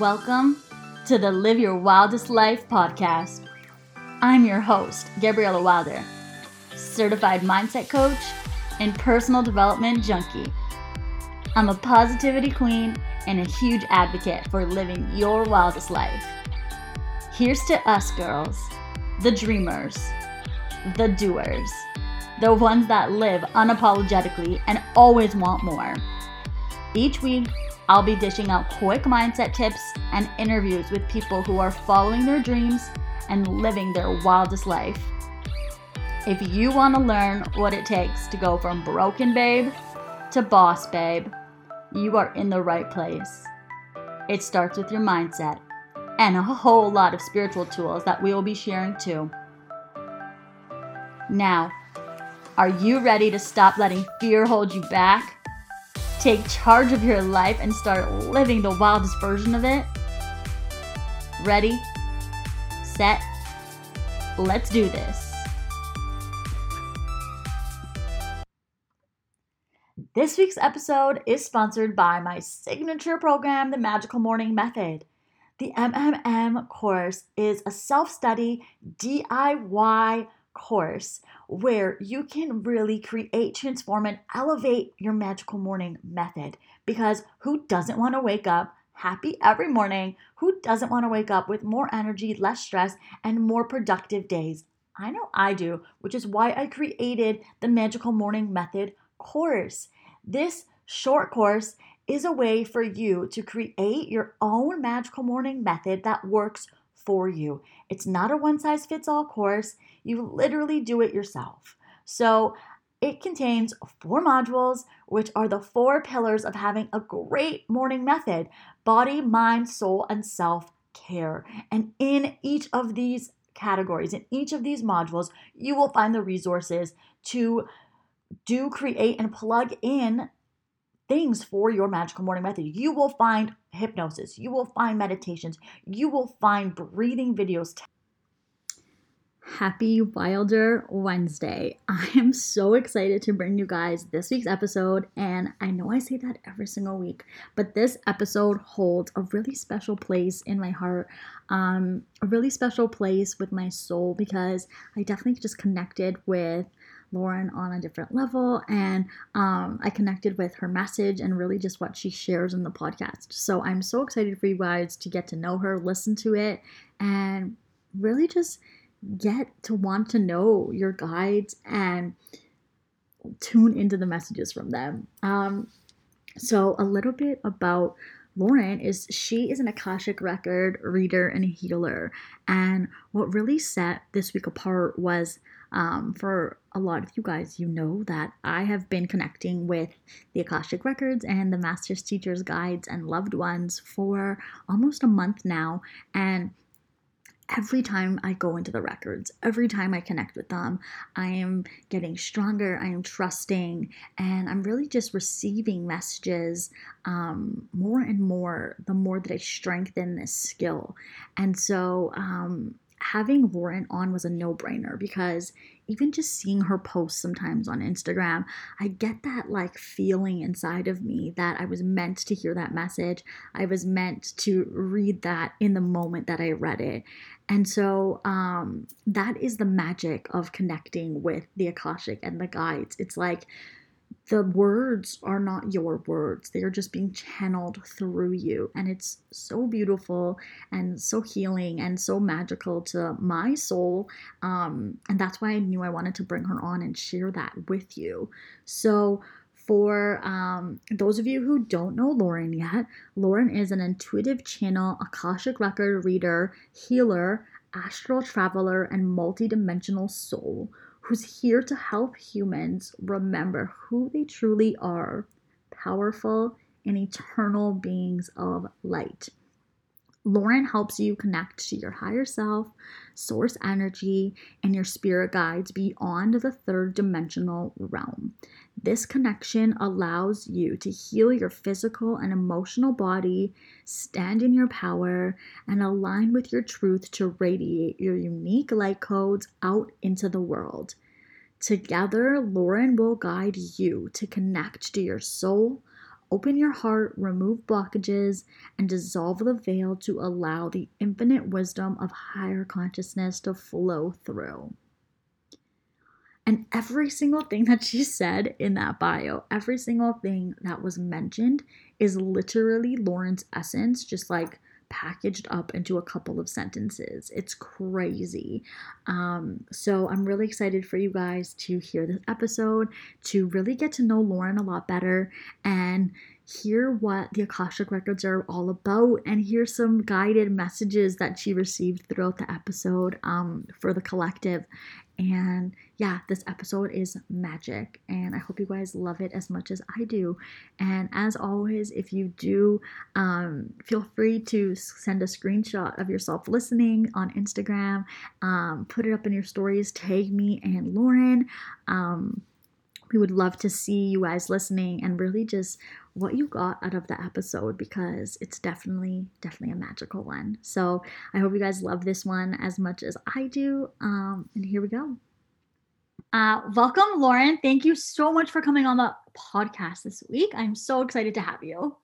Welcome to the Live Your Wildest Life podcast. I'm your host, Gabriella Wilder, certified mindset coach and personal development junkie. I'm a positivity queen and a huge advocate for living your wildest life. Here's to us girls, the dreamers, the doers, the ones that live unapologetically and always want more. Each week, I'll be dishing out quick mindset tips and interviews with people who are following their dreams and living their wildest life. If you want to learn what it takes to go from broken babe to boss babe, you are in the right place. It starts with your mindset and a whole lot of spiritual tools that we will be sharing too. Now, are you ready to stop letting fear hold you back? Take charge of your life and start living the wildest version of it? Ready, set, let's do this. This week's episode is sponsored by my signature program, the Magical Morning Method. The MMM course is a self study DIY course where you can really create, transform, and elevate your magical morning method. Because who doesn't want to wake up happy every morning? Who doesn't want to wake up with more energy, less stress, and more productive days? I know I do, which is why I created the Magical Morning Method course. This short course is a way for you to create your own magical morning method that works for you. It's not a one size fits all course. You literally do it yourself. So it contains four modules, which are the four pillars of having a great morning method body, mind, soul, and self care. And in each of these categories, in each of these modules, you will find the resources to do, create, and plug in things for your magical morning method. You will find hypnosis, you will find meditations, you will find breathing videos. Happy Wilder Wednesday. I am so excited to bring you guys this week's episode. And I know I say that every single week, but this episode holds a really special place in my heart, um, a really special place with my soul because I definitely just connected with Lauren on a different level. And um, I connected with her message and really just what she shares in the podcast. So I'm so excited for you guys to get to know her, listen to it, and really just get to want to know your guides and tune into the messages from them. Um, so, a little bit about Lauren is she is an Akashic record reader and healer. And what really set this week apart was um, for a lot of you guys, you know that I have been connecting with the Akashic Records and the Masters, Teachers, Guides, and Loved Ones for almost a month now. And every time I go into the records, every time I connect with them, I am getting stronger, I am trusting, and I'm really just receiving messages um, more and more the more that I strengthen this skill. And so, um, having Lauren on was a no brainer because even just seeing her post sometimes on Instagram, I get that like feeling inside of me that I was meant to hear that message. I was meant to read that in the moment that I read it. And so um, that is the magic of connecting with the Akashic and the guides. It's like the words are not your words, they are just being channeled through you. And it's so beautiful and so healing and so magical to my soul. Um, and that's why I knew I wanted to bring her on and share that with you. So, for um, those of you who don't know Lauren yet, Lauren is an intuitive channel, Akashic record reader, healer, astral traveler, and multidimensional soul who's here to help humans remember who they truly are powerful and eternal beings of light. Lauren helps you connect to your higher self, source energy, and your spirit guides beyond the third dimensional realm. This connection allows you to heal your physical and emotional body, stand in your power, and align with your truth to radiate your unique light codes out into the world. Together, Lauren will guide you to connect to your soul, Open your heart, remove blockages, and dissolve the veil to allow the infinite wisdom of higher consciousness to flow through. And every single thing that she said in that bio, every single thing that was mentioned is literally Lauren's essence, just like packaged up into a couple of sentences. It's crazy. Um, so I'm really excited for you guys to hear this episode, to really get to know Lauren a lot better and hear what the Akashic Records are all about and hear some guided messages that she received throughout the episode um, for the collective. And yeah, this episode is magic, and I hope you guys love it as much as I do. And as always, if you do, um, feel free to send a screenshot of yourself listening on Instagram, um, put it up in your stories, tag me and Lauren. Um, we would love to see you guys listening and really just what you got out of the episode because it's definitely definitely a magical one. So i hope you guys love this one as much as i do. Um, and here we go. Uh, welcome lauren. Thank you so much for coming on the podcast this week. I'm so excited to have you.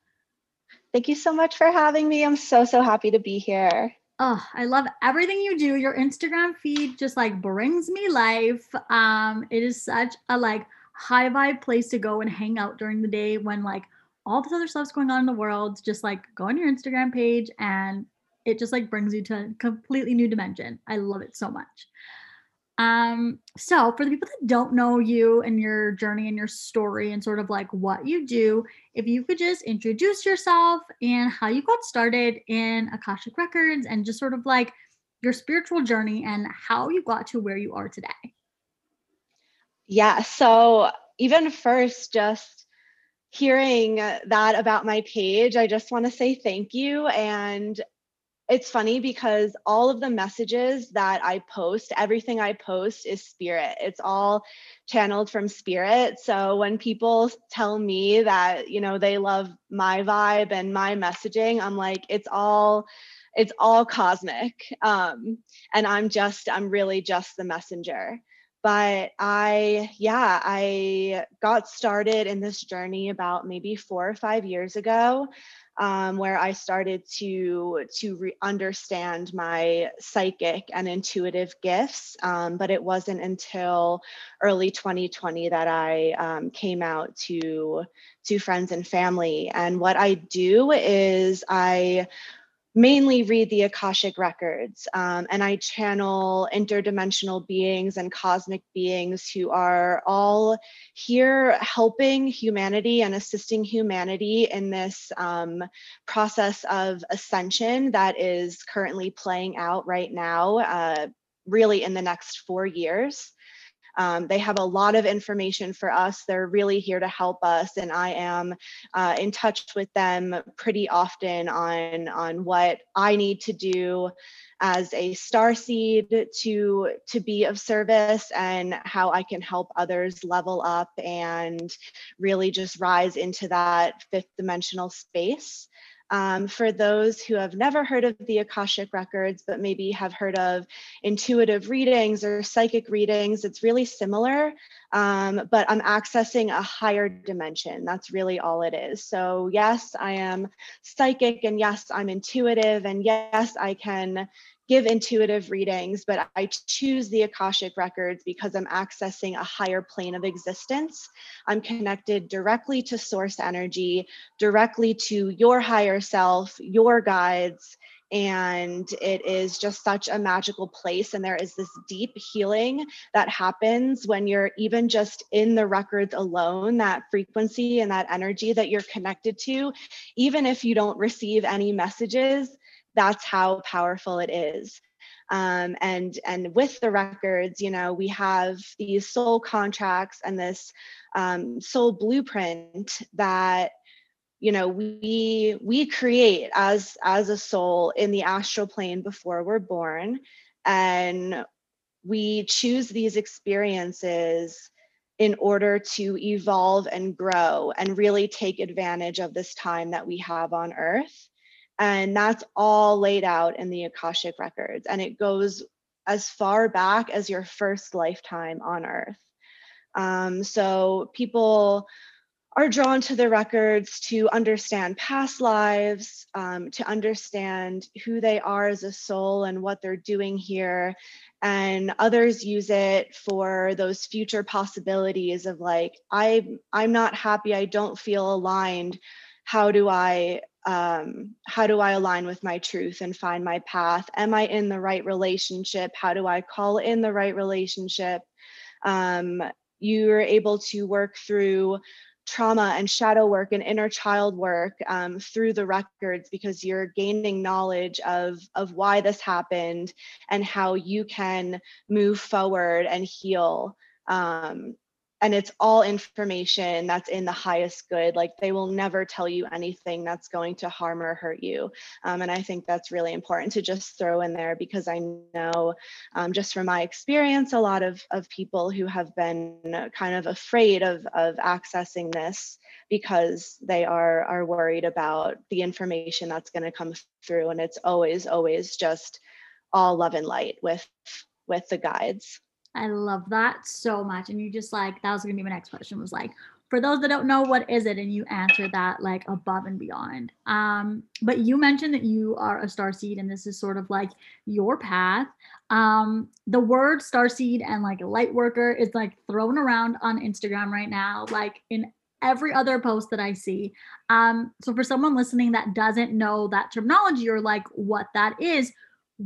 Thank you so much for having me. I'm so so happy to be here. Oh, I love everything you do. Your Instagram feed just like brings me life. Um, it is such a like high vibe place to go and hang out during the day when like all this other stuff's going on in the world. Just like go on your Instagram page and it just like brings you to a completely new dimension. I love it so much. Um, so for the people that don't know you and your journey and your story and sort of like what you do, if you could just introduce yourself and how you got started in Akashic Records and just sort of like your spiritual journey and how you got to where you are today. Yeah. So even first, just hearing that about my page, I just want to say thank you. And it's funny because all of the messages that I post, everything I post is spirit. It's all channeled from spirit. So when people tell me that, you know, they love my vibe and my messaging, I'm like, it's all it's all cosmic um, and i'm just i'm really just the messenger but I, yeah, I got started in this journey about maybe four or five years ago, um, where I started to to re- understand my psychic and intuitive gifts. Um, but it wasn't until early 2020 that I um, came out to to friends and family. And what I do is I mainly read the Akashic records um, and I channel interdimensional beings and cosmic beings who are all here helping humanity and assisting humanity in this um, process of ascension that is currently playing out right now, uh, really in the next four years. Um, they have a lot of information for us. They're really here to help us, and I am uh, in touch with them pretty often on on what I need to do as a star seed to to be of service and how I can help others level up and really just rise into that fifth dimensional space. Um, for those who have never heard of the Akashic Records, but maybe have heard of intuitive readings or psychic readings, it's really similar, um, but I'm accessing a higher dimension. That's really all it is. So, yes, I am psychic, and yes, I'm intuitive, and yes, I can give intuitive readings, but I choose the Akashic records because I'm accessing a higher plane of existence. I'm connected directly to source energy, directly to your higher self, your guides. And it is just such a magical place. And there is this deep healing that happens when you're even just in the records alone, that frequency and that energy that you're connected to, even if you don't receive any messages, that's how powerful it is. Um, and and with the records, you know, we have these soul contracts and this um, soul blueprint that you know we we create as as a soul in the astral plane before we're born and we choose these experiences in order to evolve and grow and really take advantage of this time that we have on earth and that's all laid out in the Akashic records. And it goes as far back as your first lifetime on earth. Um, so people are drawn to the records to understand past lives, um, to understand who they are as a soul and what they're doing here. And others use it for those future possibilities of like, I, I'm not happy, I don't feel aligned. How do I um, how do I align with my truth and find my path? Am I in the right relationship? How do I call in the right relationship? Um, you're able to work through trauma and shadow work and inner child work um, through the records because you're gaining knowledge of of why this happened and how you can move forward and heal um, and it's all information that's in the highest good like they will never tell you anything that's going to harm or hurt you um, and i think that's really important to just throw in there because i know um, just from my experience a lot of, of people who have been kind of afraid of, of accessing this because they are are worried about the information that's going to come through and it's always always just all love and light with with the guides I love that so much. And you just like, that was going to be my next question was like, for those that don't know, what is it? And you answered that like above and beyond. Um, but you mentioned that you are a star seed and this is sort of like your path. Um, the word star seed and like light worker is like thrown around on Instagram right now, like in every other post that I see. Um, so for someone listening that doesn't know that terminology or like what that is,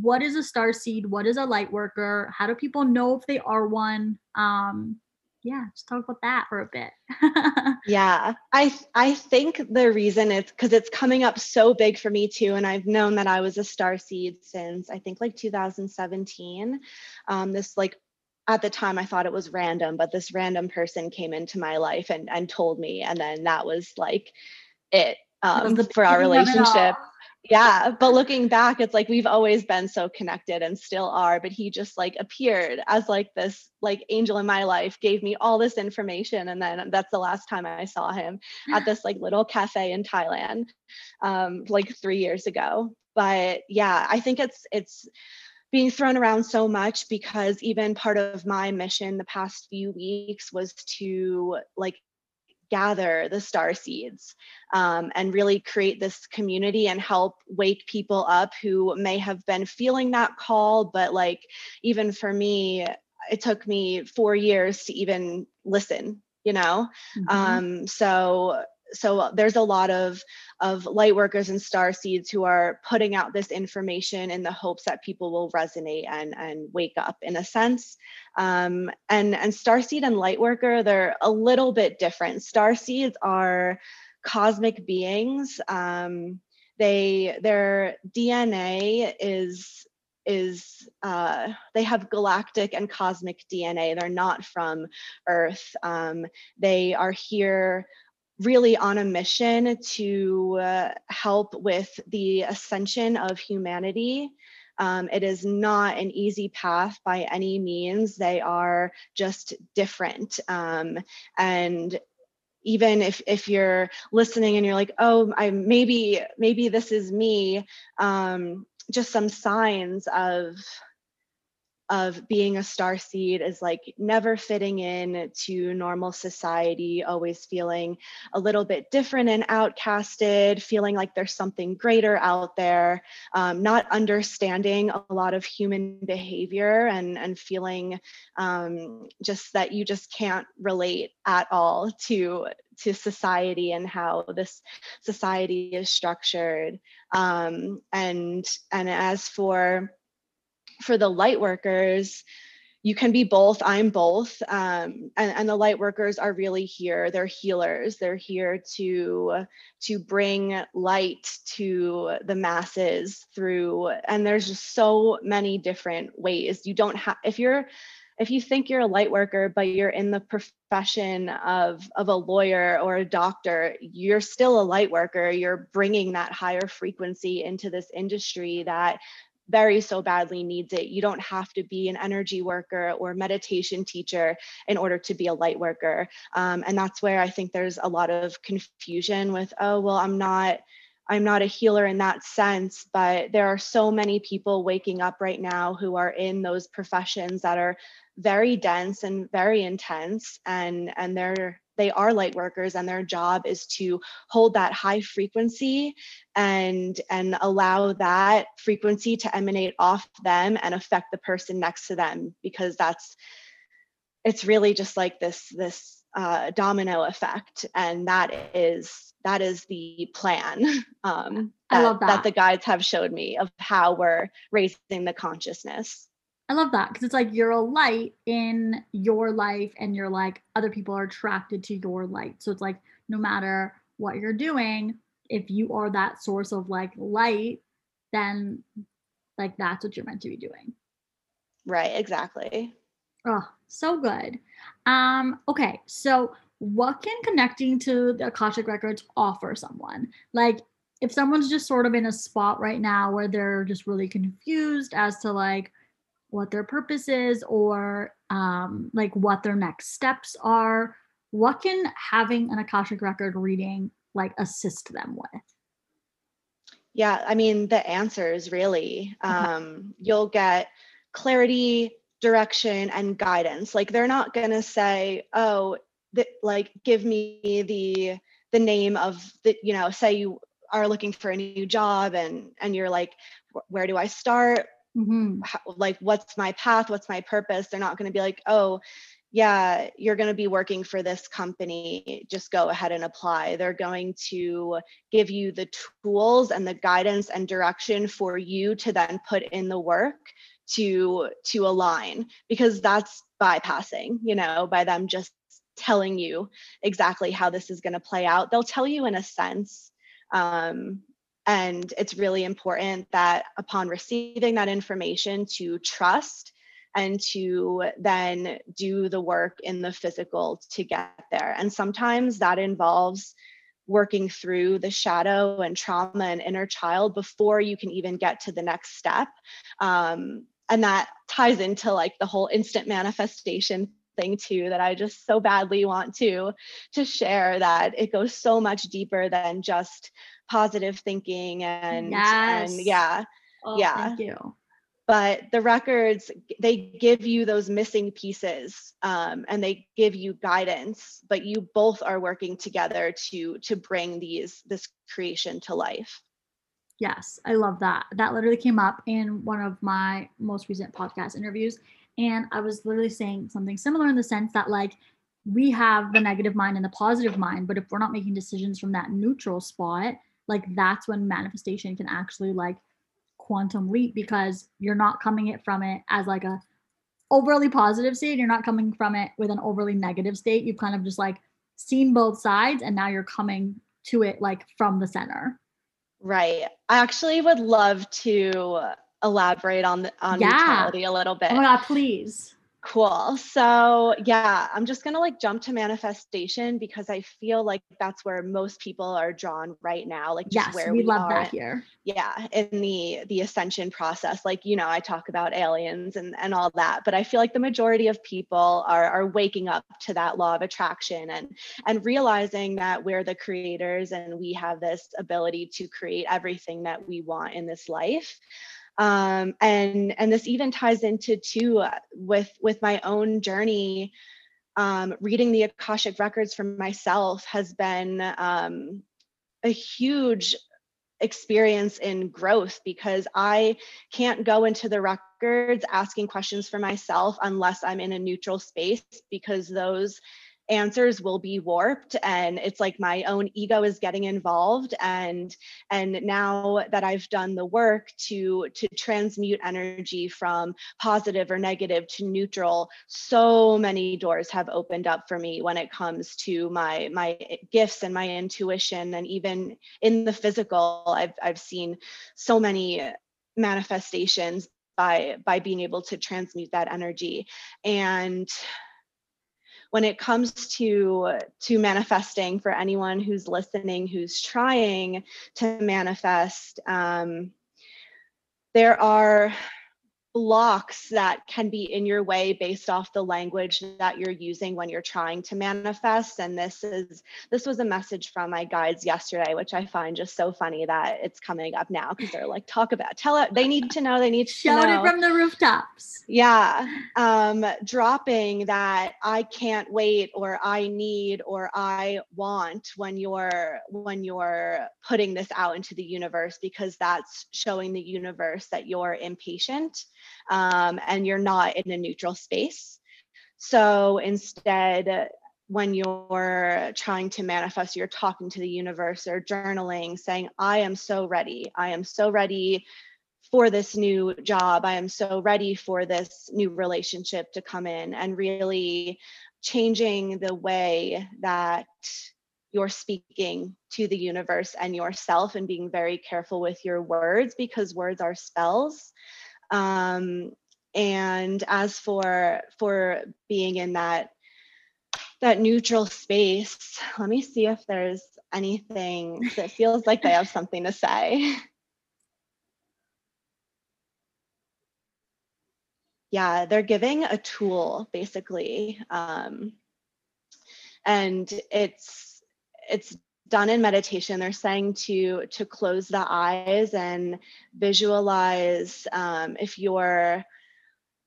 what is a star seed? What is a light worker? How do people know if they are one? Um yeah just talk about that for a bit. Yeah i i think the reason it's because it's coming up so big for me too and i've known that i was a star seed since i think like 2017 um this like at the time i thought it was random but this random person came into my life and and told me and then that was like it um, for our relationship yeah but looking back it's like we've always been so connected and still are but he just like appeared as like this like angel in my life gave me all this information and then that's the last time i saw him at this like little cafe in thailand um like three years ago. But yeah i think it's it's being thrown around so much because even part of my mission the past few weeks was to like gather the star seeds um, and really create this community and help wake people up who may have been feeling that call but like even for me it took me four years to even listen you know mm-hmm. um, so so there's a lot of of light workers and star seeds who are putting out this information in the hopes that people will resonate and and wake up in a sense um, and and star seed and light worker they're a little bit different star seeds are cosmic beings um, they their dna is is uh, they have galactic and cosmic DNA. They're not from Earth. Um, they are here really on a mission to uh, help with the ascension of humanity. Um, it is not an easy path by any means. They are just different. Um, and even if if you're listening and you're like, oh, I maybe maybe this is me, um, just some signs of of being a star seed is like never fitting in to normal society, always feeling a little bit different and outcasted, feeling like there's something greater out there, um, not understanding a lot of human behavior and, and feeling um, just that you just can't relate at all to to society and how this society is structured. Um, and and as for for the light workers, you can be both. I'm both. Um, and, and the light workers are really here. They're healers. They're here to to bring light to the masses through. And there's just so many different ways. You don't have if you're if you think you're a light worker but you're in the profession of of a lawyer or a doctor you're still a light worker you're bringing that higher frequency into this industry that very so badly needs it. You don't have to be an energy worker or meditation teacher in order to be a light worker. Um, and that's where I think there's a lot of confusion with, oh, well, I'm not. I'm not a healer in that sense, but there are so many people waking up right now who are in those professions that are very dense and very intense and and they're they are light workers and their job is to hold that high frequency and and allow that frequency to emanate off them and affect the person next to them because that's it's really just like this this uh, domino effect and that is that is the plan um, that, that. that the guides have showed me of how we're raising the consciousness I love that because it's like you're a light in your life, and you're like other people are attracted to your light. So it's like no matter what you're doing, if you are that source of like light, then like that's what you're meant to be doing. right exactly Oh, so good. Um, okay, so what can connecting to the Akashic Records offer someone? Like if someone's just sort of in a spot right now where they're just really confused as to like what their purpose is or um, like what their next steps are, what can having an Akashic Record reading like assist them with? Yeah, I mean, the answers really. Okay. Um, you'll get clarity, direction, and guidance. Like they're not gonna say, "Oh, like give me the the name of the," you know, say you are looking for a new job and and you're like, "Where do I start? Mhm. How, like, what's my path? What's my purpose?" They're not gonna be like, "Oh." Yeah, you're going to be working for this company. Just go ahead and apply. They're going to give you the tools and the guidance and direction for you to then put in the work to to align because that's bypassing you know by them just telling you exactly how this is going to play out they'll tell you in a sense um, and it's really important that upon receiving that information to trust and to then do the work in the physical to get there. And sometimes that involves working through the shadow and trauma and inner child before you can even get to the next step. Um, and that ties into like the whole instant manifestation thing too that i just so badly want to to share that it goes so much deeper than just positive thinking and Yes. and yeah Oh, Yeah. Thank you. but the records they give you those missing pieces um, and they give you guidance but you both are working together to to bring these this creation to life Yes, I love that. That literally came up in one of my most recent podcast interviews. And I was literally saying something similar in the sense that, like, we have the negative mind and the positive mind, but if we're not making decisions from that neutral spot, like, that's when manifestation can actually, like, quantum leap because you're not coming it from it as like a overly positive state. You're not coming from it with an overly negative state. You've kind of just like seen both sides and now you're coming to it like from the center. Right. I actually would love to elaborate on the on Yeah. neutrality a little bit oh my god please Cool. So, yeah, I'm just going to like jump to manifestation because I feel like that's where most people are drawn right now, like just yes where we, we, love are. that here Yeah, in the the ascension process. Like, you know, I talk about aliens and and all that, but I feel like the majority of people are are waking up to that law of attraction and and realizing that we're the creators and we have this ability to create everything that we want in this life um, and and this even ties into too uh, with with my own journey um, reading the akashic records for myself has been um, a huge experience in growth because i can't go into the records asking questions for myself unless i'm in a neutral space because those answers will be warped and it's like my own ego is getting involved and and now that i've done the work to to transmute energy from positive or negative to neutral so many doors have opened up for me when it comes to my my gifts and my intuition and even in the physical i've i've seen so many manifestations by by being able to transmute that energy. And when it comes to to manifesting for anyone who's listening who's trying to manifest um, there are blocks that can be in your way based off the language that you're using when you're trying to manifest. And this is this was a message from my guides yesterday which i find just so funny that it's coming up now because they're like talk about tell it they need to know they need to shout know. it from the rooftops. Yeah um dropping that i can't wait or i need or i want when you're when you're putting this out into the universe because that's showing the universe that you're impatient um, and you're not in a neutral space. So instead, when you're trying to manifest, you're talking to the universe or journaling, saying, I am so ready. I am so ready for this new job. I am so ready for this new relationship to come in and really changing the way that you're speaking to the universe and yourself and being very careful with your words because words are spells um, and as for for being in that that neutral space let me see if there's anything that feels like they have something to say. Yeah they're giving a tool basically um, and it's it's done in meditation they're saying to to close the eyes and visualize um, if you're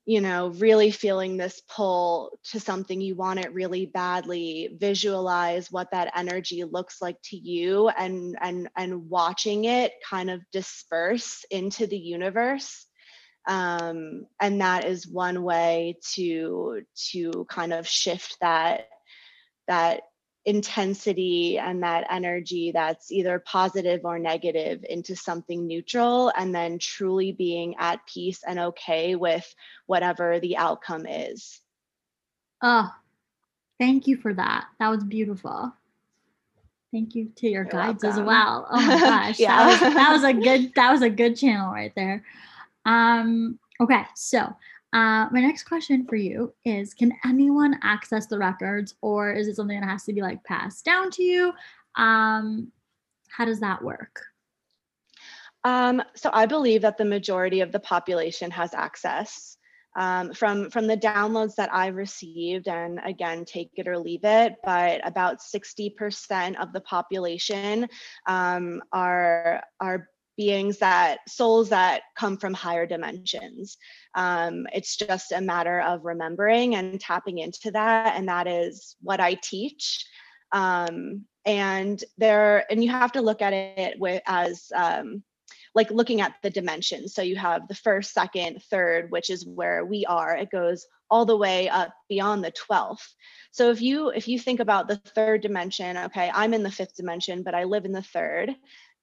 you know really feeling this pull to something you want it really badly visualize what that energy looks like to you and and and watching it kind of disperse into the universe. Um, and that is one way to to kind of shift that that intensity and that energy that's either positive or negative into something neutral and then truly being at peace and okay with whatever the outcome is. Oh, thank you for that. That was beautiful. Thank you to your You're guides welcome. as well. Oh my gosh. yeah. That was, that was a good that was a good channel right there. Um okay, so uh, my next question for you is Can anyone access the records, or is it something that has to be like passed down to you? Um, how does that work? Um, so I believe that the majority of the population has access. Um, from from the downloads that I've received, and again, take it or leave it, but about 60% of the population um, are are beings that souls that come from higher dimensions. Um, it's just a matter of remembering and tapping into that, and that is what I teach. Um, and there, and you have to look at it with as um, like looking at the dimensions. So you have the first, second, third, which is where we are. It goes all the way up beyond the 12th. So if you if you think about the third dimension, okay, I'm in the fifth dimension, but I live in the third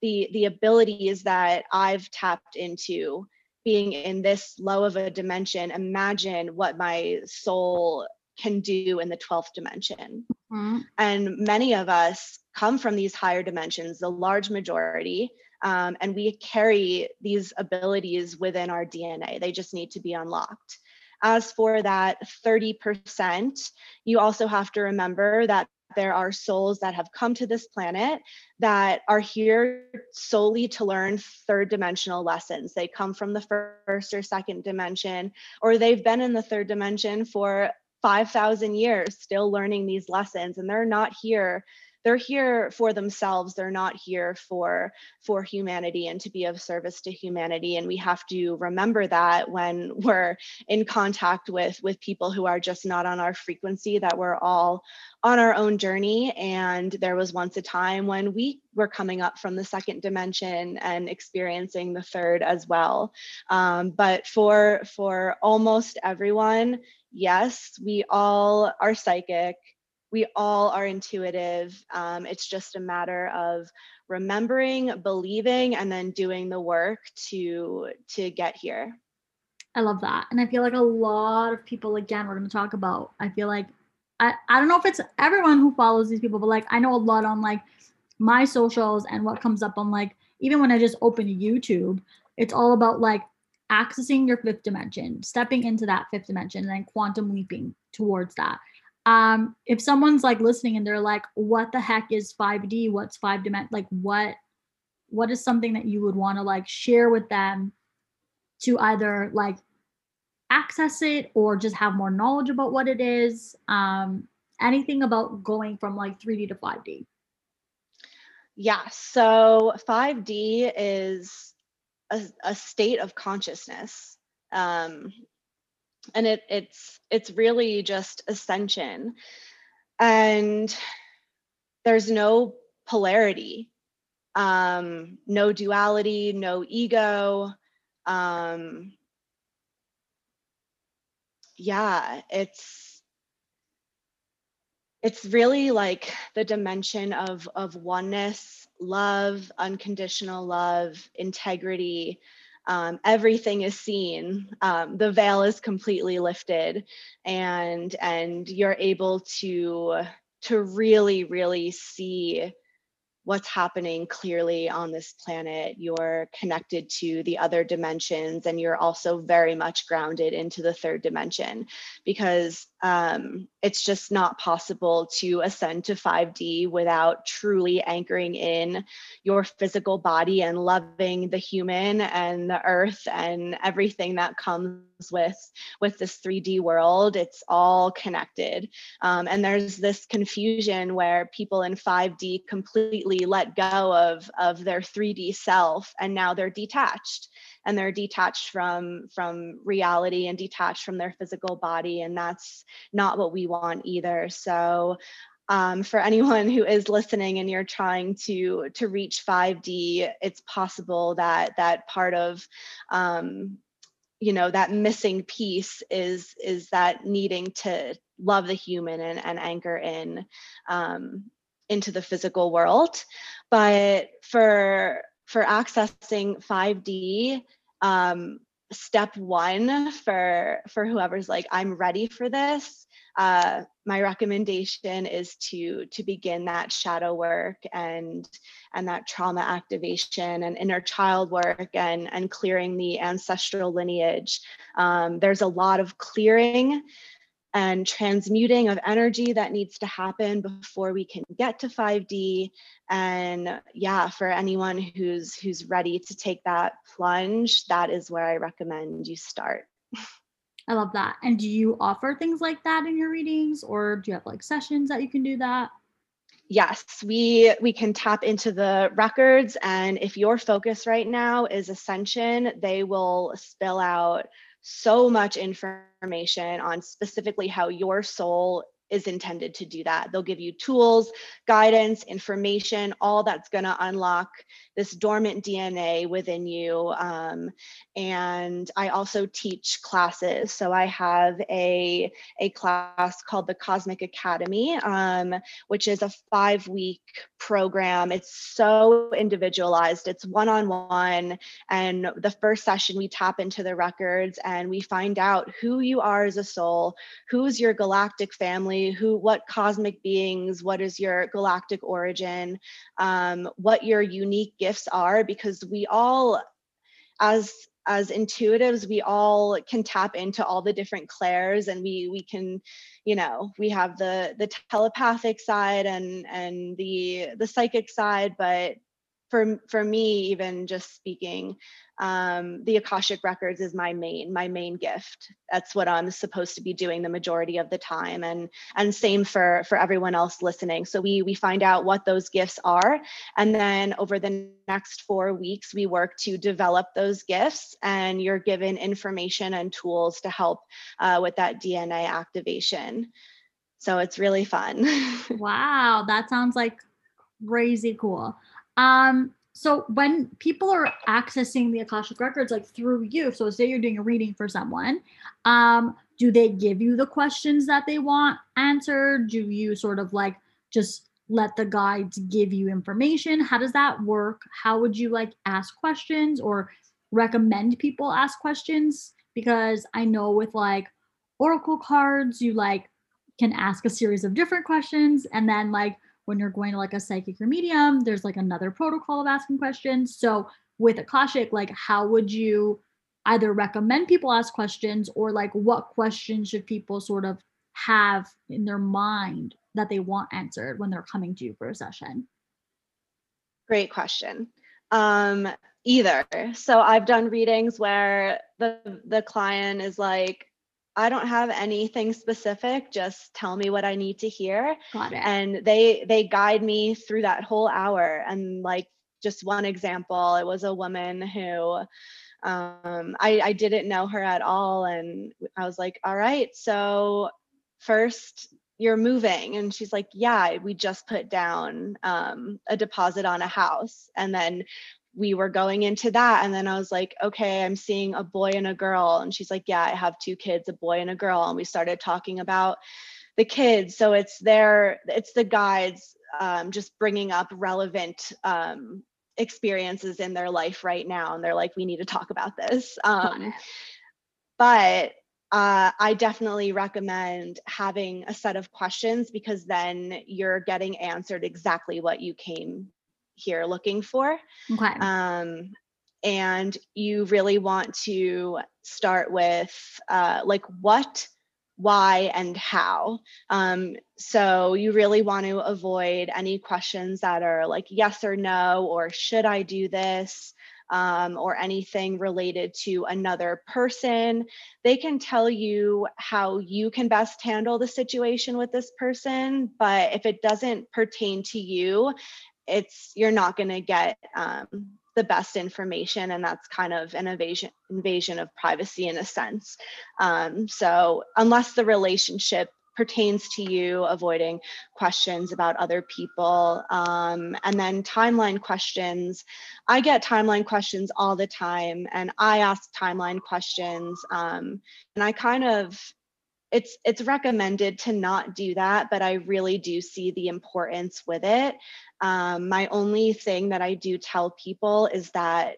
the the abilities that I've tapped into being in this low of a dimension. Imagine what my soul can do in the 12th dimension. Mm-hmm. and many of us come from these higher dimensions the large majority um, and we carry these abilities within our dna they just need to be unlocked. As for that 30%, you also have to remember that there are souls that have come to this planet that are here solely to learn third dimensional lessons. They come from the first or second dimension, or they've been in the third dimension for 5,000 years still learning these lessons, and they're not here they're here for themselves. They're not here for for humanity and to be of service to humanity. And we have to remember that when we're in contact with with people who are just not on our frequency that we're all on our own journey. And there was once a time when we were coming up from the second dimension and experiencing the third as well. Um, but for for almost everyone yes we all are psychic we all are intuitive. Um, it's just a matter of remembering, believing, and then doing the work to to get here. I love that. And I feel like a lot of people, again, we're going to talk about, I feel like, I, I don't know if it's everyone who follows these people, but like, I know a lot on like my socials and what comes up on like, even when I just open YouTube, it's all about like accessing your fifth dimension, stepping into that fifth dimension, and then quantum leaping towards that um if someone's like listening and they're like what the heck is 5d what's five dimension like what what is something that you would want to like share with them to either like access it or just have more knowledge about what it is? Um, anything about going from like 3D to 5D? Yeah, so 5D is a, a state of consciousness. Um, and it, it's it's really just ascension. And there's no polarity um, no duality no ego um, yeah it's it's really like the dimension of of oneness love unconditional love integrity um, everything is seen um, the veil is completely lifted and and you're able to to really really see what's happening clearly on this planet. You're connected to the other dimensions, and you're also very much grounded into the third dimension because um, it's just not possible to ascend to 5D without truly anchoring in your physical body and loving the human and the earth and everything that comes with with this 3D world. It's all connected, um, and there's this confusion where people in 5D completely let go of of their 3D self, and now they're detached and they're detached from from reality and detached from their physical body and that's not what we want either. So um, for anyone who is listening and you're trying to to reach 5d it's possible that that part of um, you know that missing piece is is that needing to love the human and, and anchor in um, into the physical world. But for for accessing 5d um, step one for for whoever's like i'm ready for this uh, my recommendation is to to begin that shadow work and and that trauma activation and inner child work and and clearing the ancestral lineage. Um, there's a lot of clearing and transmuting of energy that needs to happen before we can get to 5D. And yeah, for anyone who's who's ready to take that plunge, that is where I recommend you start. I love that. And do you offer things like that in your readings or do you have like sessions that you can do that? Yes, we we can tap into the records and if your focus right now is ascension, they will spill out so much information on specifically how your soul is intended to do that. They'll give you tools, guidance, information, all that's going to unlock this dormant DNA within you. Um, and I also teach classes. So I have a, a class called the Cosmic Academy, um, which is a five week program. It's so individualized, it's one on one. And the first session, we tap into the records and we find out who you are as a soul, who's your galactic family, who, what cosmic beings, what is your galactic origin, um, what your unique gifts are because we all as as intuitives we all can tap into all the different clairs and we we can you know we have the the telepathic side and and the the psychic side but for for me even just speaking um, the akashic records is my main my main gift. That's what i'm supposed to be doing the majority of the time and and same for for everyone else listening. So we we find out what those gifts are and then over the next four weeks we work to develop those gifts and you're given information and tools to help uh, with that dna activation. So it's really fun. Wow that sounds like crazy cool um, so when people are accessing the Akashic records like through you, so say you're doing a reading for someone, um, do they give you the questions that they want answered? Do you sort of like just let the guides give you information? How does that work? How would you like ask questions or recommend people ask questions? Because I know with like oracle cards, you like can ask a series of different questions and then like when you're going to like a psychic or medium, there's like another protocol of asking questions. So with Akashic, like how would you either recommend people ask questions or like what questions should people sort of have in their mind that they want answered when they're coming to you for a session? Great question. Um, either. So I've done readings where the the client is like I don't have anything specific, just tell me what I need to hear. Got it. And they they guide me through that whole hour and like just one example, it was a woman who um, I, I didn't know her at all. And I was like, all right, so first you're moving. And she's like, yeah, we just put down um, a deposit on a house. And then we were going into that. And then I was like, okay, I'm seeing a boy and a girl. And she's like, yeah, I have two kids, a boy and a girl. And we started talking about the kids. So it's their, it's the guides um, just bringing up relevant um, experiences in their life right now and they're like we need to talk about this um, but uh, i definitely recommend having a set of questions because then you're getting answered exactly what you came here looking for okay um, and you really want to start with uh, like what why and how. Um, so you really want to avoid any questions that are like yes or no, or should I do this, um, or anything related to another person. They can tell you how you can best handle the situation with this person, but if it doesn't pertain to you, it's you're not going to get um, the best information and that's kind of an invasion invasion of privacy in a sense. Um, so unless the relationship pertains to you avoiding questions about other people um, and then timeline questions. I get timeline questions all the time and i ask timeline questions um, and i kind of it's it's recommended to not do that but i really do see the importance with it. Um, my only thing that i do tell people is that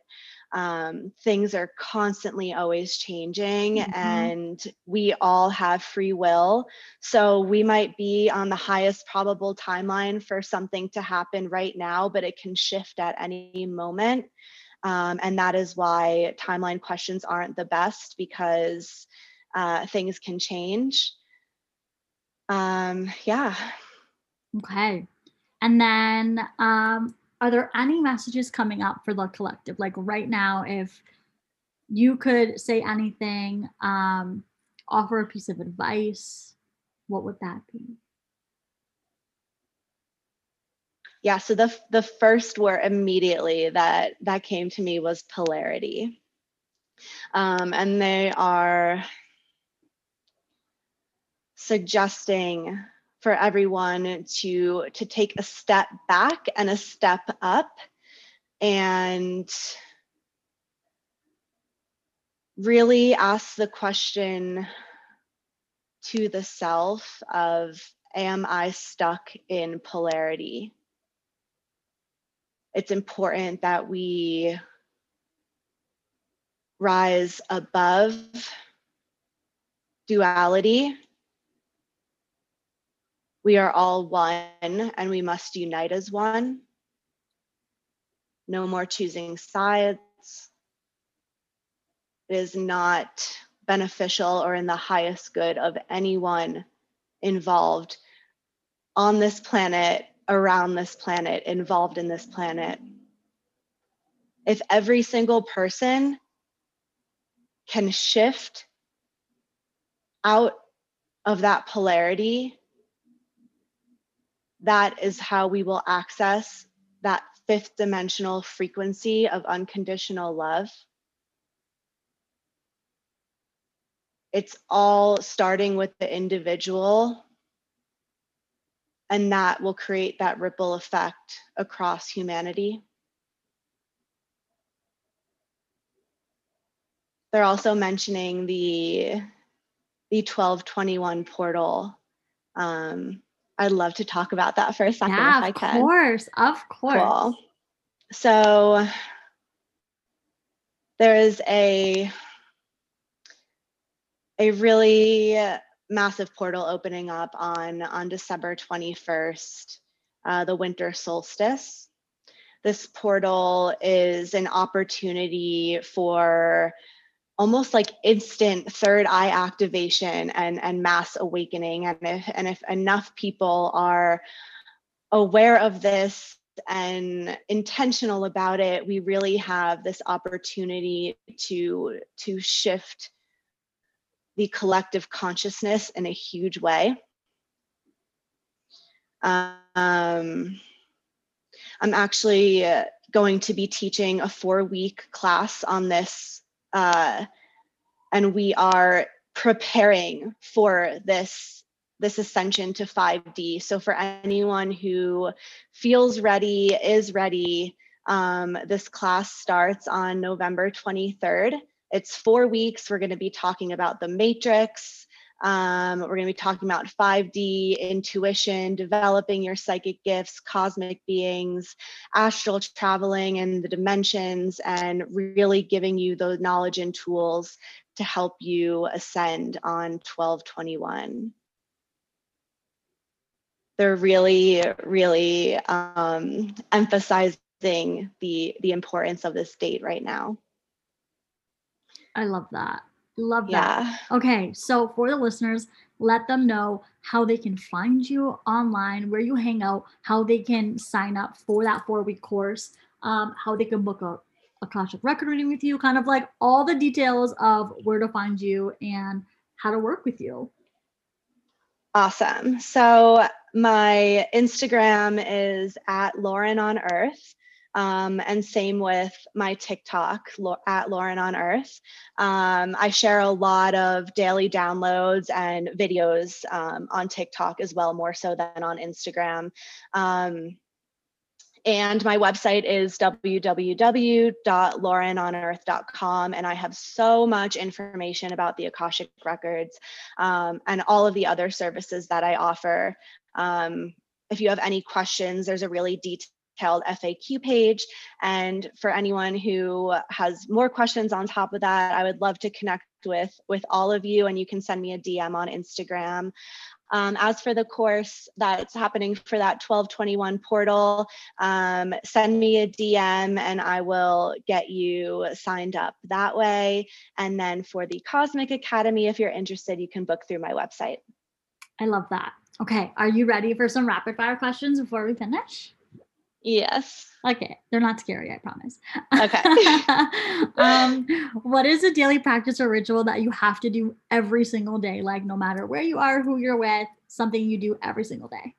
um, things are constantly always changing mm-hmm. and we all have free will. So we might be on the highest probable timeline for something to happen right now but it can shift at any moment. Um, and that is why timeline questions aren't the best because uh, things can change. Um, yeah. Okay. And then, um, are there any messages coming up for the collective? Like right now, if you could say anything, um, offer a piece of advice, what would that be? Yeah, so the the first word immediately that that came to me was polarity. Um, and they are suggesting for everyone to to take a step back and a step up and really ask the question to the self of am i stuck in polarity? It's important that we rise above duality we are all one and we must unite as one. No more choosing sides. It is not beneficial or in the highest good of anyone involved on this planet, around this planet, involved in this planet. If every single person can shift out of that polarity that is how we will access that fifth dimensional frequency of unconditional love. It's all starting with the individual, and that will create that ripple effect across humanity. They're also mentioning the the 1221 portal um, I'd love to talk about that for a second yeah, if I can. Of course, of course. Cool. So there is a a really massive portal opening up on on December 21st, uh, the winter solstice. This portal is an opportunity for almost like instant third eye activation and and mass awakening and if and if enough people are aware of this and intentional about it, we really have this opportunity to to shift the collective consciousness in a huge way. Um, I'm actually going to be teaching a four week class on this, uh, and we are preparing for this this ascension to 5D. So for anyone who feels ready, is ready, um, this class starts on November 23rd. It's four weeks. We're going to be talking about the matrix, um, we're going to be talking about 5D, intuition, developing your psychic gifts, cosmic beings, astral traveling and the dimensions, and really giving you the knowledge and tools to help you ascend on 1221. They're really, really um, emphasizing the the importance of this date right now. I love that. Love that. Yeah. Okay, so for the listeners, let them know how they can find you online, where you hang out, how they can sign up for that four week course, um, how they can book a Akashic record reading with you, kind of like all the details of where to find you and how to work with you. Awesome. So my Instagram is at Lauren on Earth. Um, and same with my TikTok at Lauren on Earth. Um, I share a lot of daily downloads and videos um, on TikTok as well, more so than on Instagram. Um, and my website is www.laurenonearth.com. And I have so much information about the Akashic Records um, and all of the other services that I offer. Um, if you have any questions, there's a really detailed detailed FAQ page. And for anyone who has more questions on top of that, I would love to connect with with all of you and you can send me a DM on Instagram. Um, as for the course that's happening for that 1221 portal, um, send me a DM and I will get you signed up that way. And then for the Cosmic Academy, if you're interested, you can book through my website. I love that. Okay, are you ready for some rapid fire questions before we finish? Yes. Okay. They're not scary, I promise. Okay. um, what is a daily practice or ritual that you have to do every single day? Like, no matter where you are, who you're with, something you do every single day?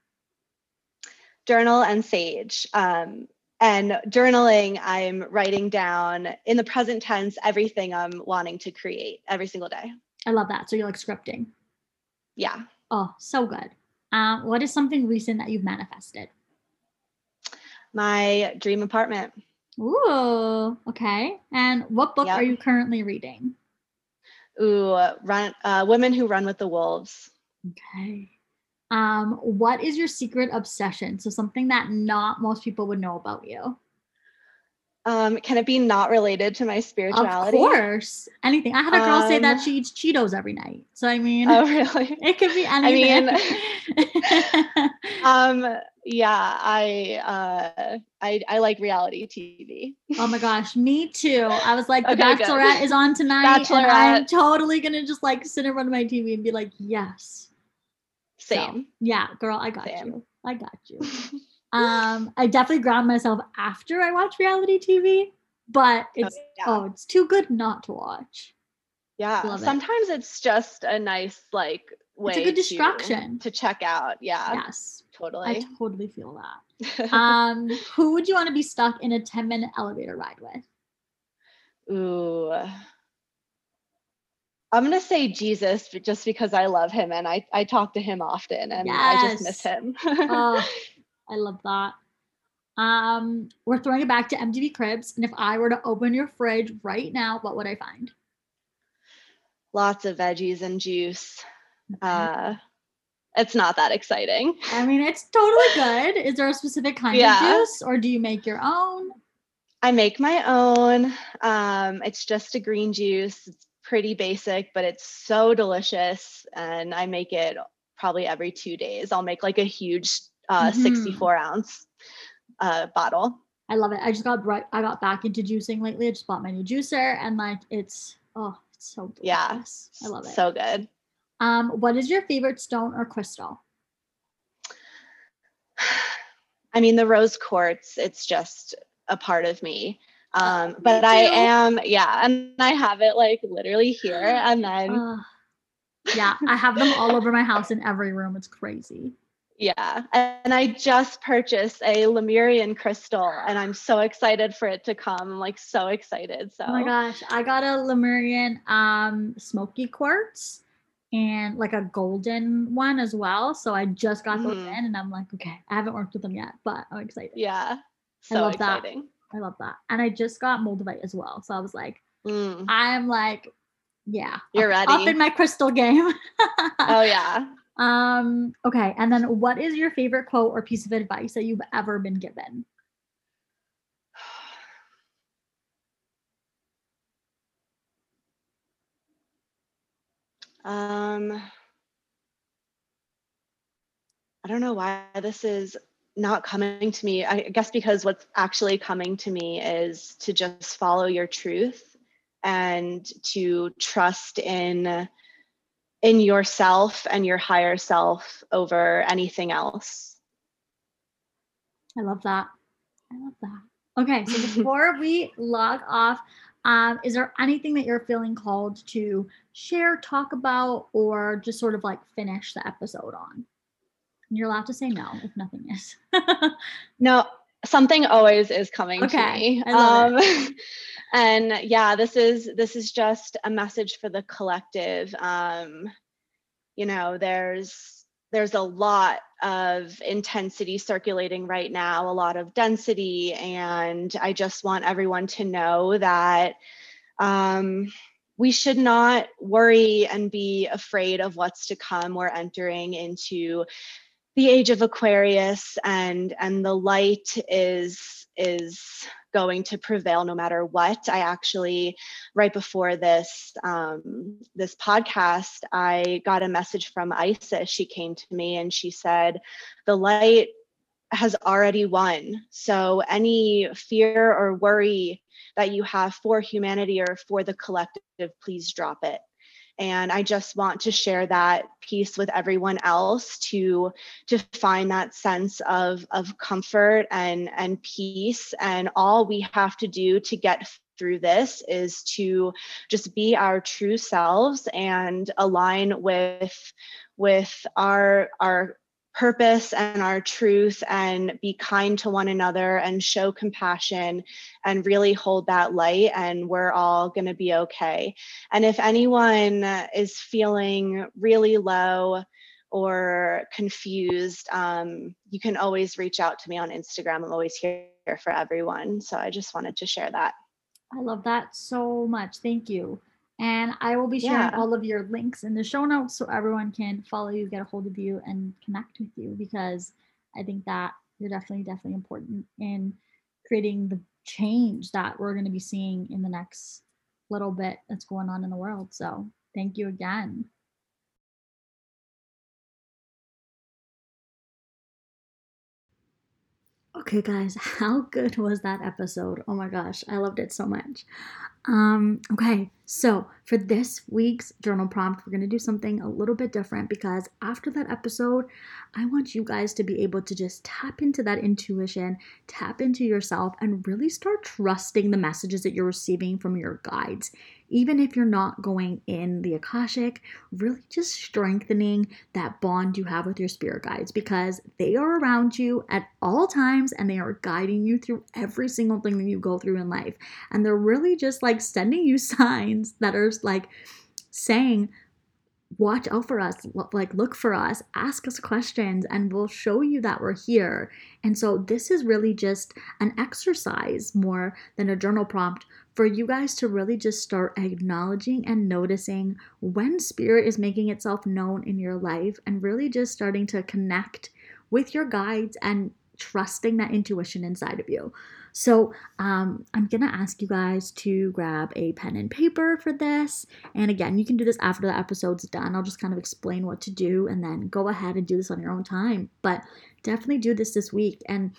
Journal and sage. Um, and journaling, I'm writing down in the present tense everything I'm wanting to create every single day. I love that. So you're like scripting. Yeah. Oh, so good. Um, what is something recent that you've manifested? My dream apartment. Ooh, okay. And what book yep. are you currently reading? Ooh, run uh, Women Who Run with the Wolves. Okay. Um, what is your secret obsession? So something that not most people would know about you. Um, can it be not related to my spirituality? Of course. Anything. I had a girl um, say that um, she eats Cheetos every night. So I mean, oh really? It could be anything. I mean, um, yeah, I uh, I I like reality TV. oh my gosh, me too. I was like, The okay, Bachelorette good. is on tonight, Bachelorette. and I'm totally gonna just like sit in front of my TV and be like, yes. Same. So, yeah, girl, I got Same. you. I got you. Um, I definitely ground myself after I watch reality TV, but oh, it's oh, yeah. oh it's too good not to watch. Yeah, sometimes it. it's just a nice like way it's a good distraction to, to check out. Yeah. Yes. Totally. I totally feel that. um, who would you want to be stuck in a 10 minute elevator ride with? Ooh. I'm gonna say Jesus just because I love him and I, I talk to him often and yes. I just miss him. oh, I love that. Um, we're throwing it back to MTV Cribs, and if I were to open your fridge right now, what would I find? Lots of veggies and juice. Uh, it's not that exciting. I mean, it's totally good. Is there a specific kind yeah. of juice, or do you make your own? I make my own. Um, it's just a green juice. It's pretty basic, but it's so delicious, and I make it probably every two days. I'll make like a huge uh, mm-hmm. 64 ounce uh, bottle. I love it. I just got. I got back into juicing lately. I just bought my new juicer, and like it's oh, it's so delicious. yeah, I love it. So good. Um, what is your favorite stone or crystal? I mean, the rose quartz, it's just a part of me. Uh, Um, but I am, yeah, and I have it like literally here. And then, Ugh. yeah, I have them all over my house in every room. It's crazy. yeah, and I just purchased a Lemurian crystal and I'm so excited for it to come. I'm like so excited. So, Oh my gosh, I got a Lemurian um smoky quartz and like a golden one as well. So I just got those Mhm. in and I'm like, okay, I haven't worked with them yet, but I'm excited. yeah, I so love that. I love that. And I just got moldavite as well. So I was like, Mm. I'm like, yeah, You're up, up in my crystal game. Oh, yeah. um, okay. And then what is your favorite quote or piece of advice that you've ever been given? Um, I don't know why this is not coming to me. I guess because what's actually coming to me is to just follow your truth and to trust in in yourself and your higher self over anything else. I love that. I love that. Okay, so before we log off, um, is there anything that you're feeling called to share, talk about, or just sort of like finish the episode on? And you're allowed to say no if nothing is. No, something always is coming Okay, to me. I love um, and yeah, this is this is just a message for the collective. Um, you know, there's there's a lot of intensity circulating right now, a lot of density, and I just want everyone to know that um, we should not worry and be afraid of what's to come. We're entering into the age of aquarius and and the light is is going to prevail no matter what. I actually right before this um, this podcast i got a message from isis. She came to me and she said the light has already won. So any fear or worry that you have for humanity or for the collective please drop it and i just want to share that piece with everyone else to to find that sense of of comfort and and peace. And all we have to do to get through this is to just be our true selves and align with with our our purpose and our truth and be kind to one another and show compassion and really hold that light and we're all going to be okay and if anyone is feeling really low or confused, um, you can always reach out to me on Instagram. I'm always here for everyone. So I just wanted to share that. I love that so much. Thank you. And I will be sharing Yeah. all of your links in the show notes so everyone can follow you, get a hold of you, and connect with you because I think that you're definitely, definitely important in creating the change that we're going to be seeing in the next little bit that's going on in the world. So thank you again. Okay, guys, how good was that episode? Oh my gosh, I loved it so much. Um, okay, so for this week's journal prompt, we're gonna do something a little bit different because after that episode, I want you guys to be able to just tap into that intuition, tap into yourself, and really start trusting the messages that you're receiving from your guides. Even if you're not going in the Akashic, really just strengthening that bond you have with your spirit guides because they are around you at all times and they are guiding you through every single thing that you go through in life. And they're really just like sending you signs that are like saying, watch out for us. Like look for us. Ask us questions and we'll show you that we're here. And so this is really just an exercise more than a journal prompt for you guys to really just start acknowledging and noticing when spirit is making itself known in your life and really just starting to connect with your guides and trusting that intuition inside of you so um, I'm gonna ask you guys to grab a pen and paper for this. And again, you can do this after the episode's done. I'll just kind of explain what to do and then go ahead and do this on your own time. But definitely do this this week. And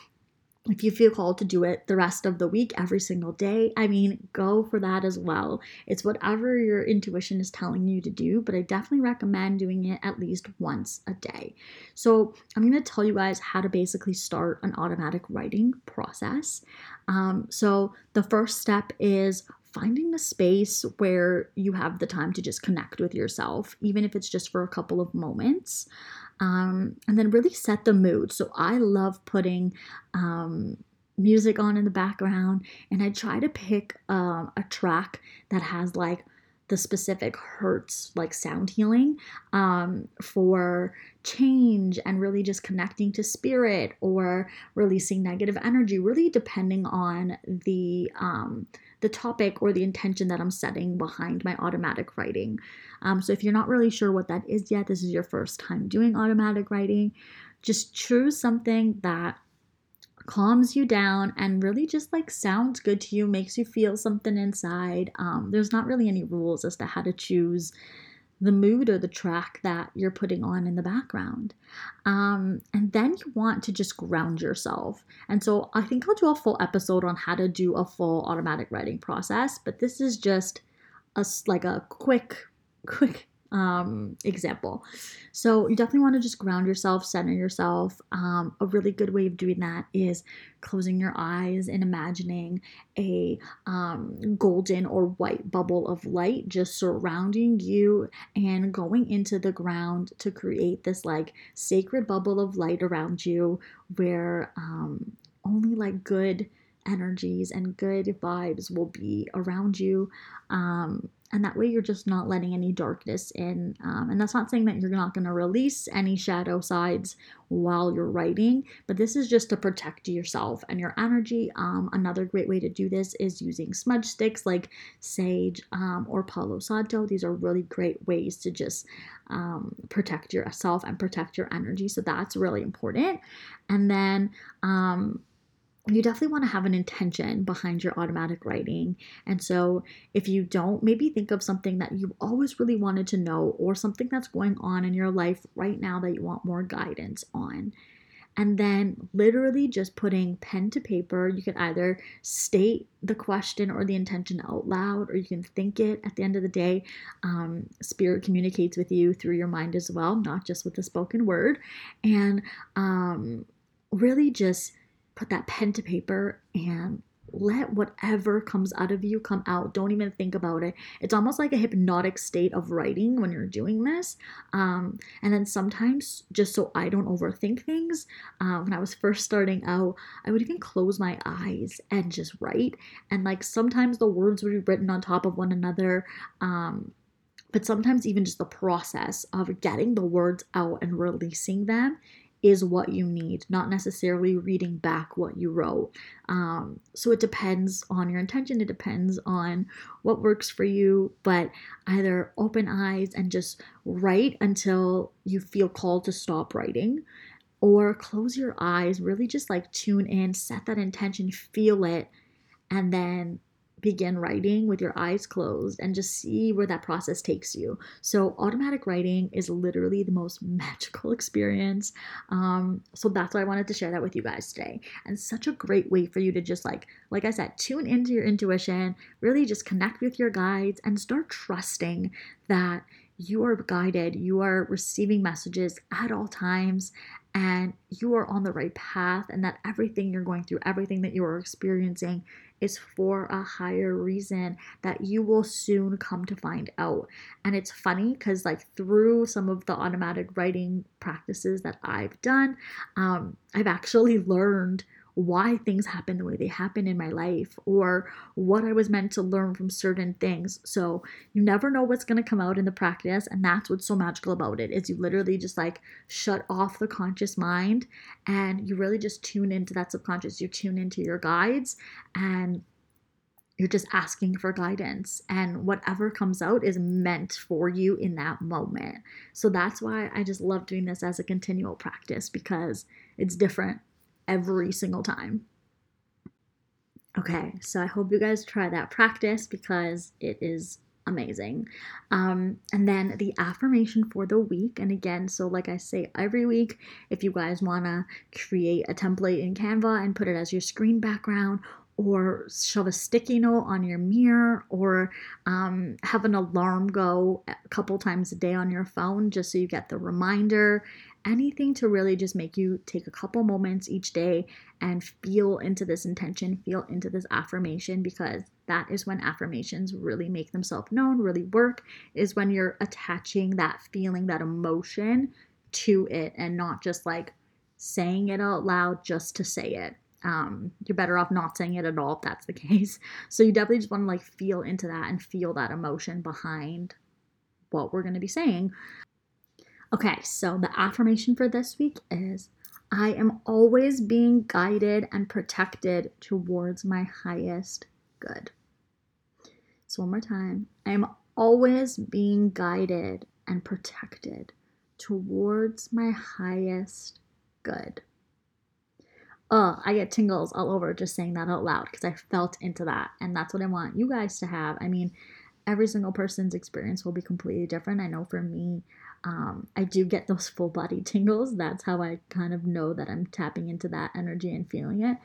if you feel called to do it the rest of the week, every single day, I mean, go for that as well. It's whatever your intuition is telling you to do, but I definitely recommend doing it at least once a day. So, I'm going to tell you guys how to basically start an automatic writing process. Um, so, the first step is finding a space where you have the time to just connect with yourself, even if it's just for a couple of moments um, and then really set the mood. So I love putting um, music on in the background, and I try to pick um, a track that has like the specific hertz like sound healing um, for change and really just connecting to spirit or releasing negative energy really depending on the um, the topic or the intention that i'm setting behind my automatic writing um, so if you're not really sure what that is yet, this is your first time doing automatic writing, just choose something that calms you down and really just like sounds good to you, makes you feel something inside. Um, there's not really any rules as to how to choose the mood or the track that you're putting on in the background. Um, and then you want to just ground yourself. And so I think I'll do a full episode on how to do a full automatic writing process, but this is just a like a quick quick um, example. So you definitely want to just ground yourself, center yourself. Um, a really good way of doing that is closing your eyes and imagining a um, golden or white bubble of light just surrounding you and going into the ground to create this like sacred bubble of light around you where um, only like good energies and good vibes will be around you. Um, and that way you're just not letting any darkness in um, and that's not saying that you're not going to release any shadow sides while you're writing but this is just to protect yourself and your energy. Um, another great way to do this is using smudge sticks like sage um, or palo santo. These are really great ways to just um, protect yourself and protect your energy so that's really important. And then um, you definitely want to have an intention behind your automatic writing. And so, if you don't, maybe think of something that you've always really wanted to know or something that's going on in your life right now that you want more guidance on. And then, literally, just putting pen to paper, you can either state the question or the intention out loud, or you can think it at the end of the day. Um, spirit communicates with you through your mind as well, not just with the spoken word. And um, really just put that pen to paper and let whatever comes out of you come out. Don't even think about it. It's almost like a hypnotic state of writing when you're doing this. Um, and then sometimes, just so I don't overthink things, uh, when I was first starting out, I would even close my eyes and just write. And like sometimes the words would be written on top of one another. Um, but sometimes even just the process of getting the words out and releasing them is what you need, not necessarily reading back what you wrote. Um, so it depends on your intention, it depends on what works for you, but either open eyes and just write until you feel called to stop writing, or close your eyes, really just like tune in, set that intention, feel it, and then begin writing with your eyes closed and just see where that process takes you. So, automatic writing is literally the most magical experience. Um, so, that's why I wanted to share that with you guys today. And such a great way for you to just, like, like I said, tune into your intuition, really just connect with your guides and start trusting that you are guided, you are receiving messages at all times, and you are on the right path, and that everything you're going through, everything that you are experiencing is for a higher reason that you will soon come to find out. And it's funny because, like, through some of the automatic writing practices that I've done, um, I've actually learned why things happen the way they happen in my life or what I was meant to learn from certain things. So you never know what's going to come out in the practice and that's what's so magical about it is you literally just like shut off the conscious mind and you really just tune into that subconscious. You tune into your guides and you're just asking for guidance and whatever comes out is meant for you in that moment. So that's why I just love doing this as a continual practice because it's different every single time. Okay, so I hope you guys try that practice because it is amazing. Um, and then the affirmation for the week. And again, so like I say every week, if you guys want to create a template in Canva and put it as your screen background, or shove a sticky note on your mirror, or um, have an alarm go a couple times a day on your phone just so you get the reminder anything to really just make you take a couple moments each day and feel into this intention, feel into this affirmation, because that is when affirmations really make themselves known, really work, is when you're attaching that feeling, that emotion to it, and not just like saying it out loud just to say it. Um, you're better off not saying it at all if that's the case. So you definitely just want to like feel into that and feel that emotion behind what we're going to be saying. Okay, so the affirmation for this week is I am always being guided and protected towards my highest good. So, one more time I am always being guided and protected towards my highest good. Oh, I get tingles all over just saying that out loud because I felt into that. And that's what I want you guys to have. I mean, every single person's experience will be completely different. I know for me, um, I do get those full body tingles. That's how I kind of know that I'm tapping into that energy and feeling it.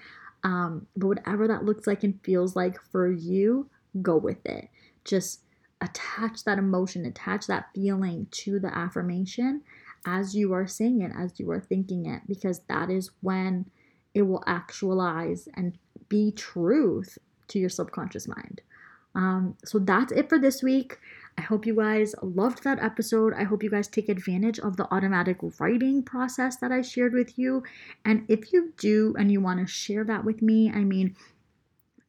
Um, but whatever that looks like and feels like for you, go with it. Just attach that emotion, attach that feeling to the affirmation as you are saying it, as you are thinking it, because that is when it will actualize and be truth to your subconscious mind. Um, so that's it for this week. I hope you guys loved that episode. I hope you guys take advantage of the automatic writing process that I shared with you. And if you do and you want to share that with me, I mean,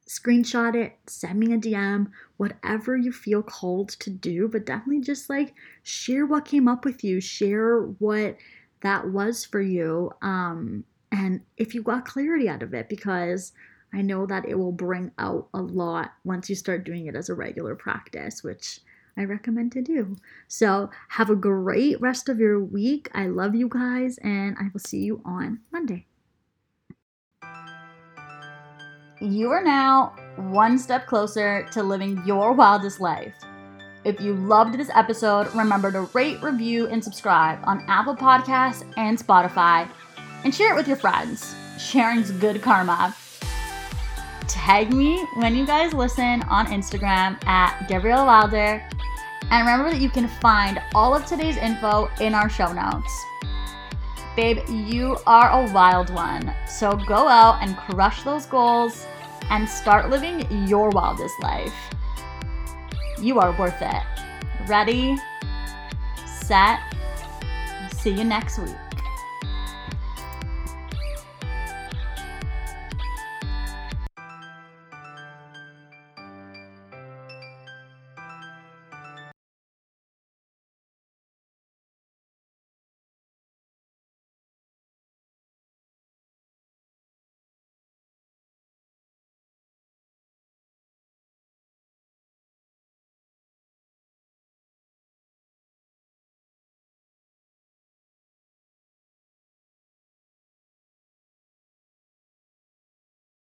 screenshot it, send me a DM, whatever you feel called to do, but definitely just like share what came up with you, share what that was for you. Um, and if you got clarity out of it, because I know that it will bring out a lot once you start doing it as a regular practice, which I recommend to do. So, have a great rest of your week. I love you guys, and I will see you on Monday. You are now one step closer to living your wildest life. If you loved this episode, remember to rate, review, and subscribe on Apple Podcasts and Spotify, and share it with your friends. Sharing's good karma. Tag me when you guys listen on Instagram at Gabrielle Wilder and remember that you can find all of today's info in our show notes. Babe, you are a wild one. So go out and crush those goals and start living your wildest life. You are worth it. Ready, set, see you next week.